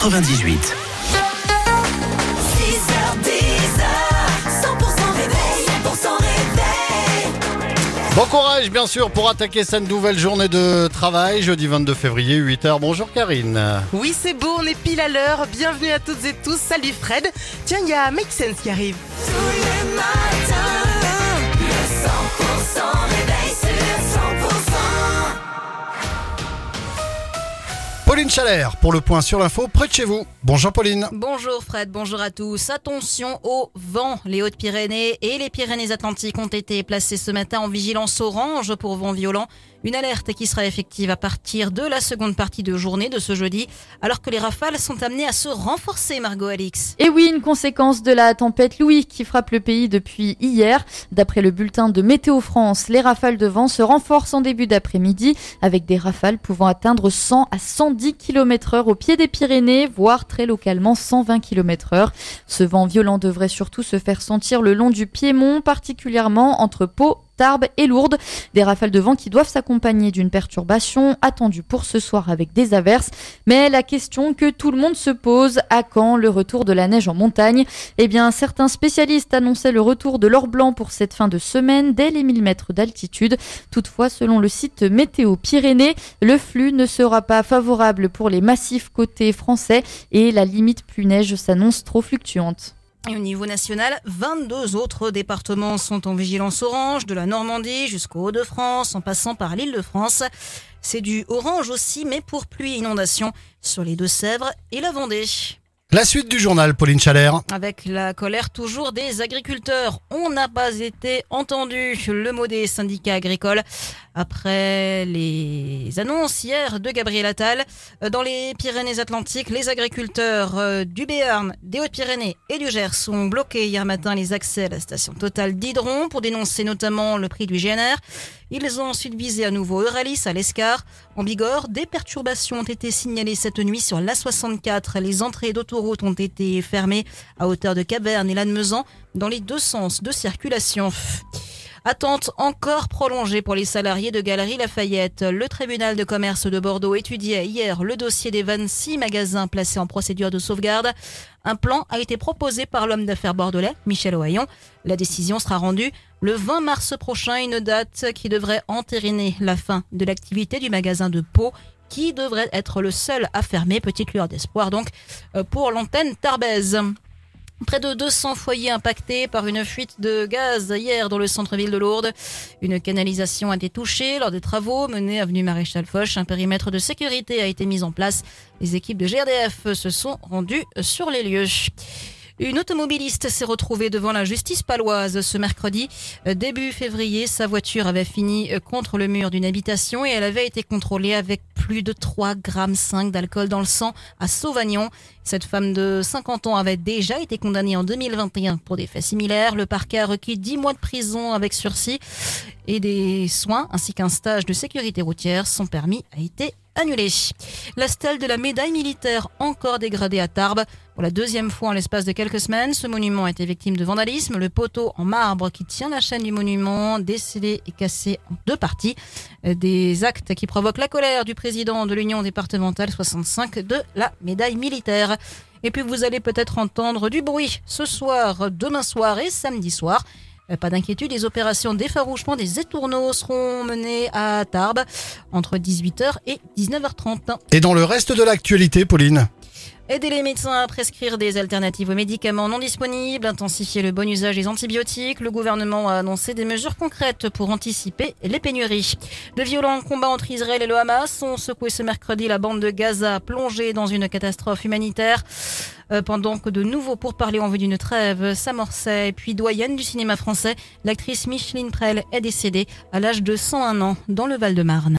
98. Bon courage bien sûr pour attaquer cette nouvelle journée de travail, jeudi 22 février 8h. Bonjour Karine. Oui, c'est beau, on est pile à l'heure. Bienvenue à toutes et tous. Salut Fred. Tiens, il y a Make Sense qui arrive. Pauline Chalère pour le point sur l'info près de chez vous. Bonjour Pauline. Bonjour Fred, bonjour à tous. Attention au vent. Les Hautes-Pyrénées et les Pyrénées-Atlantiques ont été placées ce matin en vigilance orange pour vent violent. Une alerte qui sera effective à partir de la seconde partie de journée de ce jeudi, alors que les rafales sont amenées à se renforcer, Margot Alix. Et oui, une conséquence de la tempête Louis qui frappe le pays depuis hier. D'après le bulletin de Météo France, les rafales de vent se renforcent en début d'après-midi, avec des rafales pouvant atteindre 100 à 110 km heure au pied des Pyrénées, voire très localement 120 km heure. Ce vent violent devrait surtout se faire sentir le long du Piémont, particulièrement entre Pau Tarbes et Lourdes. Des rafales de vent qui doivent s'accompagner d'une perturbation attendue pour ce soir avec des averses. Mais la question que tout le monde se pose, à quand le retour de la neige en montagne? Eh bien, certains spécialistes annonçaient le retour de l'or blanc pour cette fin de semaine dès les 1000 mètres d'altitude. Toutefois, selon le site Météo Pyrénées, le flux ne sera pas favorable pour les massifs côté français et la limite plus neige s'annonce trop fluctuante. Au niveau national, 22 autres départements sont en vigilance orange, de la Normandie jusqu'au Hauts-de-France, en passant par l'île de France. C'est du orange aussi, mais pour pluie et inondation sur les Deux-Sèvres et la Vendée. La suite du journal Pauline Chalère. Avec la colère toujours des agriculteurs, on n'a pas été entendu. Le mot des syndicats agricoles après les annonces hier de Gabriel Attal. Dans les Pyrénées-Atlantiques, les agriculteurs euh, du Béarn, des Hautes-Pyrénées et du Gers ont bloqué hier matin les accès à la station totale d'Hydron pour dénoncer notamment le prix du GNR. Ils ont ensuite visé à nouveau Euralis à l'Escar. En Bigorre, des perturbations ont été signalées cette nuit sur l'A64. Les entrées d'autoroute ont été fermées à hauteur de Caverne et Lannemezan dans les deux sens de circulation. Attente encore prolongée pour les salariés de Galerie Lafayette. Le tribunal de commerce de Bordeaux étudiait hier le dossier des 26 magasins placés en procédure de sauvegarde. Un plan a été proposé par l'homme d'affaires bordelais, Michel Ohaillon. La décision sera rendue le 20 mars prochain, une date qui devrait entériner la fin de l'activité du magasin de Pau qui devrait être le seul à fermer. Petite lueur d'espoir donc euh, pour l'antenne Tarbèze. Près de 200 foyers impactés par une fuite de gaz hier dans le centre-ville de Lourdes. Une canalisation a été touchée lors des travaux menés avenue Maréchal Foch. Un périmètre de sécurité a été mis en place. Les équipes de GRDF se sont rendues sur les lieux. Une automobiliste s'est retrouvée devant la justice paloise ce mercredi. Début février, sa voiture avait fini contre le mur d'une habitation et elle avait été contrôlée avec plus de 3,5 grammes d'alcool dans le sang à Sauvagnon. Cette femme de 50 ans avait déjà été condamnée en 2021 pour des faits similaires. Le parquet a requis 10 mois de prison avec sursis et des soins ainsi qu'un stage de sécurité routière. Son permis a été annulé. La stèle de la médaille militaire encore dégradée à Tarbes. Pour la deuxième fois en l'espace de quelques semaines, ce monument a été victime de vandalisme. Le poteau en marbre qui tient la chaîne du monument, décédé et cassé en deux parties. Des actes qui provoquent la colère du président de l'Union départementale 65 de la médaille militaire. Et puis vous allez peut-être entendre du bruit ce soir, demain soir et samedi soir. Euh, pas d'inquiétude, les opérations d'effarouchement des étourneaux seront menées à Tarbes entre 18h et 19h30. Et dans le reste de l'actualité, Pauline Aider les médecins à prescrire des alternatives aux médicaments non disponibles, intensifier le bon usage des antibiotiques. Le gouvernement a annoncé des mesures concrètes pour anticiper les pénuries. De violents combats entre Israël et le Hamas ont secoué ce mercredi la bande de Gaza, plongée dans une catastrophe humanitaire. Euh, pendant que de nouveaux pourparlers en vue d'une trêve s'amorçaient. Puis, doyenne du cinéma français, l'actrice Micheline Prel est décédée à l'âge de 101 ans dans le Val-de-Marne.